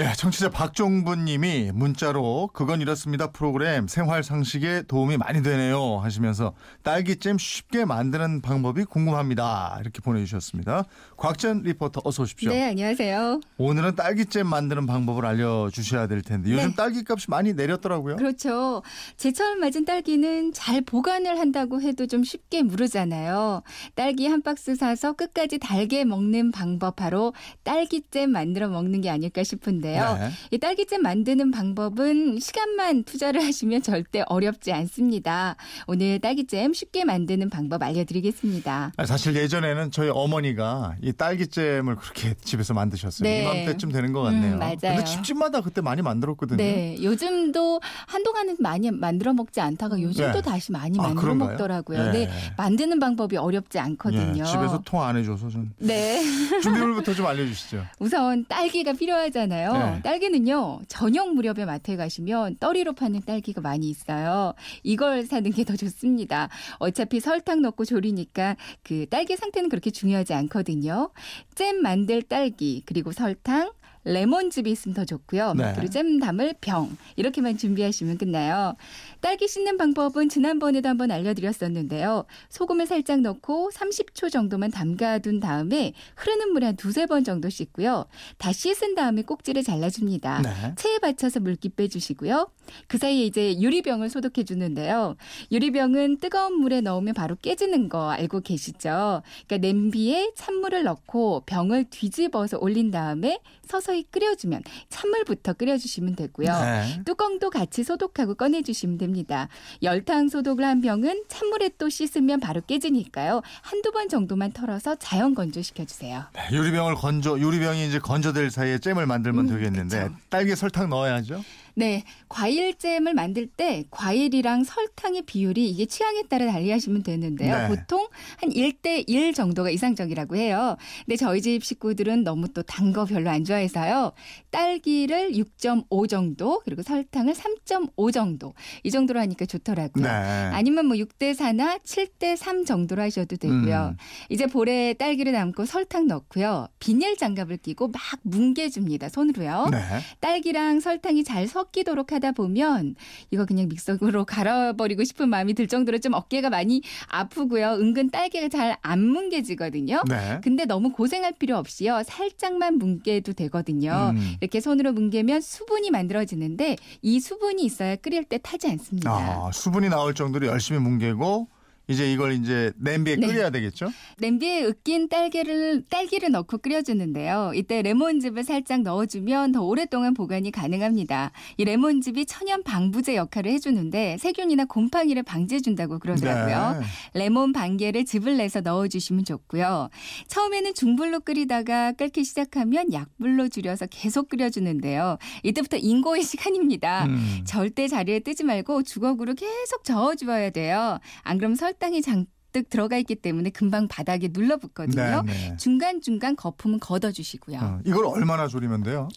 예, 청취자 박종부님이 문자로 그건 이렇습니다 프로그램 생활 상식에 도움이 많이 되네요 하시면서 딸기잼 쉽게 만드는 방법이 궁금합니다 이렇게 보내주셨습니다. 곽전 리포터 어서 오십시오. 네, 안녕하세요. 오늘은 딸기잼 만드는 방법을 알려주셔야 될 텐데 요즘 네. 딸기 값이 많이 내렸더라고요. 그렇죠. 제철 맞은 딸기는 잘 보관을 한다고 해도 좀 쉽게 무르잖아요. 딸기 한 박스 사서 끝까지 달게 먹는 방법 바로 딸기잼 만들어 먹는 게 아닐까 싶은데 요. 네. 이 딸기잼 만드는 방법은 시간만 투자를 하시면 절대 어렵지 않습니다. 오늘 딸기잼 쉽게 만드는 방법 알려드리겠습니다. 아, 사실 예전에는 저희 어머니가 이 딸기잼을 그렇게 집에서 만드셨어요. 네. 이맘때쯤 되는 것 같네요. 음, 맞아요. 근데 집집마다 그때 많이 만들었거든요. 네, 요즘도 한동안은 많이 만들어 먹지 않다가 요즘 또 네. 다시 많이 아, 만들어 그런가요? 먹더라고요. 네. 네, 만드는 방법이 어렵지 않거든요. 예, 집에서 통 안 해줘서 좀 네. 준비물부터 좀 알려주시죠. 우선 딸기가 필요하잖아요. 네. 딸기는요, 저녁 무렵에 마트에 가시면 떨이로 파는 딸기가 많이 있어요. 이걸 사는 게 더 좋습니다. 어차피 설탕 넣고 조리니까 그 딸기 상태는 그렇게 중요하지 않거든요. 잼 만들 딸기, 그리고 설탕, 레몬즙이 있으면 더 좋고요. 네. 그리고 잼 담을 병 이렇게만 준비하시면 끝나요. 딸기 씻는 방법은 지난번에도 한번 알려드렸었는데요. 소금을 살짝 넣고 30초 정도만 담가둔 다음에 흐르는 물에 한 두세 번 정도 씻고요. 다 씻은 다음에 꼭지를 잘라줍니다. 네. 체에 받쳐서 물기 빼주시고요. 그 사이에 이제 유리병을 소독해 주는데요. 유리병은 뜨거운 물에 넣으면 바로 깨지는 거 알고 계시죠? 그러니까 냄비에 찬물을 넣고 병을 뒤집어서 올린 다음에 서서 히 끓여주면 찬물부터 끓여주시면 되고요. 네. 뚜껑도 같이 소독하고 꺼내주시면 됩니다. 열탕 소독을 한 병은 찬물에 또 씻으면 바로 깨지니까요. 한두 번 정도만 털어서 자연 건조시켜 주세요. 네, 유리병을 건조 유리병이 이제 건조될 사이에 잼을 만들면 음, 되겠는데 그쵸. 딸기에 설탕 넣어야죠. 네, 과일잼을 만들 때 과일이랑 설탕의 비율이 이게 취향에 따라 달리하시면 되는데요. 네. 보통 한 1대 1 정도가 이상적이라고 해요. 근데 저희 집 식구들은 너무 또 단 거 별로 안 좋아해서요. 딸기를 6.5 정도, 그리고 설탕을 3.5 정도. 이 정도로 하니까 좋더라고요. 네. 아니면 뭐 6대 4나 7대 3 정도로 하셔도 되고요. 음. 이제 볼에 딸기를 담고 설탕 넣고요. 비닐 장갑을 끼고 막 뭉개줍니다. 손으로요. 네. 딸기랑 설탕이 잘 섞 이도록 하다 보면 이거 그냥 믹서기로 갈아버리고 싶은 마음이 들 정도로 좀 어깨가 많이 아프고요. 은근 딸기가 잘 안 뭉개지거든요. 네. 근데 너무 고생할 필요 없이요. 살짝만 뭉개도 되거든요. 음. 이렇게 손으로 뭉개면 수분이 만들어지는데 이 수분이 있어야 끓일 때 타지 않습니다. 아, 수분이 나올 정도로 열심히 뭉개고 이제 이걸 이제 냄비에 네. 끓여야 되겠죠? 냄비에 으깬 딸기를 딸기를 넣고 끓여주는데요. 이때 레몬즙을 살짝 넣어주면 더 오랫동안 보관이 가능합니다. 이 레몬즙이 천연 방부제 역할을 해주는데 세균이나 곰팡이를 방지해준다고 그러더라고요. 네. 레몬 반 개를 즙을 내서 넣어주시면 좋고요. 처음에는 중불로 끓이다가 끓기 시작하면 약불로 줄여서 계속 끓여주는데요. 이때부터 인고의 시간입니다. 음. 절대 자리에 뜨지 말고 주걱으로 계속 저어주어야 돼요. 안 그러면 설탕이 잔뜩 들어가 있기 때문에 금방 바닥에 눌러붙거든요. 네, 네. 중간중간 거품은 걷어주시고요. 어, 이걸 얼마나 졸이면 돼요?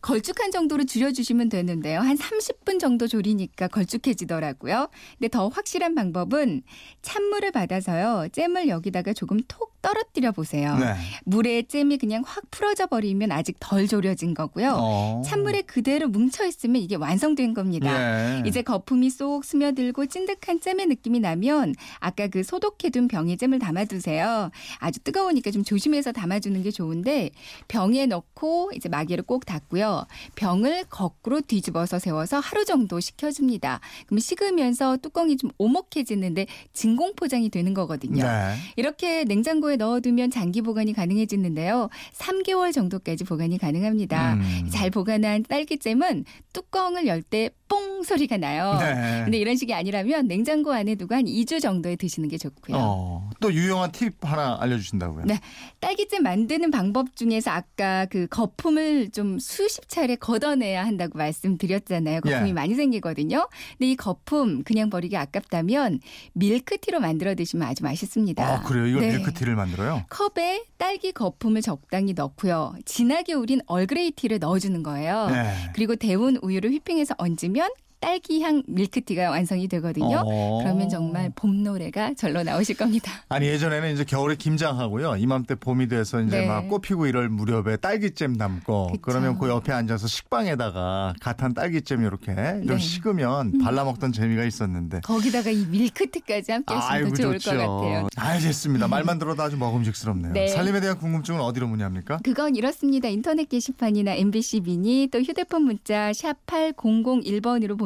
걸쭉한 정도로 줄여주시면 되는데요. 한 30분 정도 졸이니까 걸쭉해지더라고요. 근데 더 확실한 방법은 찬물을 받아서요. 잼을 여기다가 조금 톡 떨어뜨려 보세요. 네. 물에 잼이 그냥 확 풀어져 버리면 아직 덜 졸여진 거고요. 어. 찬물에 그대로 뭉쳐 있으면 이게 완성된 겁니다. 예. 이제 거품이 쏙 스며들고 찐득한 잼의 느낌이 나면 아까 그 소독 해둔 병에 잼을 담아두세요. 아주 뜨거우니까 좀 조심해서 담아주는 게 좋은데 병에 넣고 이제 마개를 꼭 닫고요. 병을 거꾸로 뒤집어서 세워서 하루 정도 식혀줍니다. 그럼 식으면서 뚜껑이 좀 오목해지는데 진공 포장이 되는 거거든요. 네. 이렇게 냉장고에 넣어두면 장기 보관이 가능해지는데요. 3개월 정도까지 보관이 가능합니다. 음. 잘 보관한 딸기잼은 뚜껑을 열 때 뽕 소리가 나요. 네. 근데 이런 식이 아니라면 냉장고 안에 두고 한 2주 정도에 드시는 게 좋고 요. 어, 또 유용한 팁 하나 알려주신다고요? 네. 딸기잼 만드는 방법 중에서 아까 그 거품을 좀 수십 차례 걷어내야 한다고 말씀드렸잖아요. 거품이 예. 많이 생기거든요. 근데 이 거품 그냥 버리기 아깝다면 밀크티로 만들어 드시면 아주 맛있습니다. 아, 그래요? 이걸 네. 밀크티를 만들어요? 컵에 딸기 거품을 적당히 넣고요. 진하게 우린 얼그레이티를 넣어주는 거예요. 네. 그리고 데운 우유를 휘핑해서 얹으면 딸기향 밀크티가 완성이 되거든요. 어. 그러면 정말 봄 노래가 절로 나오실 겁니다. 아니 예전에는 이제 겨울에 김장하고요 이맘때 봄이 돼서 이제 네. 막 꽃피고 이럴 무렵에 딸기잼 담고 그쵸. 그러면 그 옆에 앉아서 식빵에다가 갓한 딸기잼 이렇게 좀 네. 식으면 발라 먹던 재미가 있었는데 거기다가 이 밀크티까지 함께 하시면 좋을 좋죠. 것 같아요. 알겠습니다. 말만 들어도 아주 먹음직스럽네요. 네. 살림에 대한 궁금증은 어디로 문의합니까? 그건 이렇습니다. 인터넷 게시판이나 MBC 미니 또 휴대폰 문자 샵 8001번으로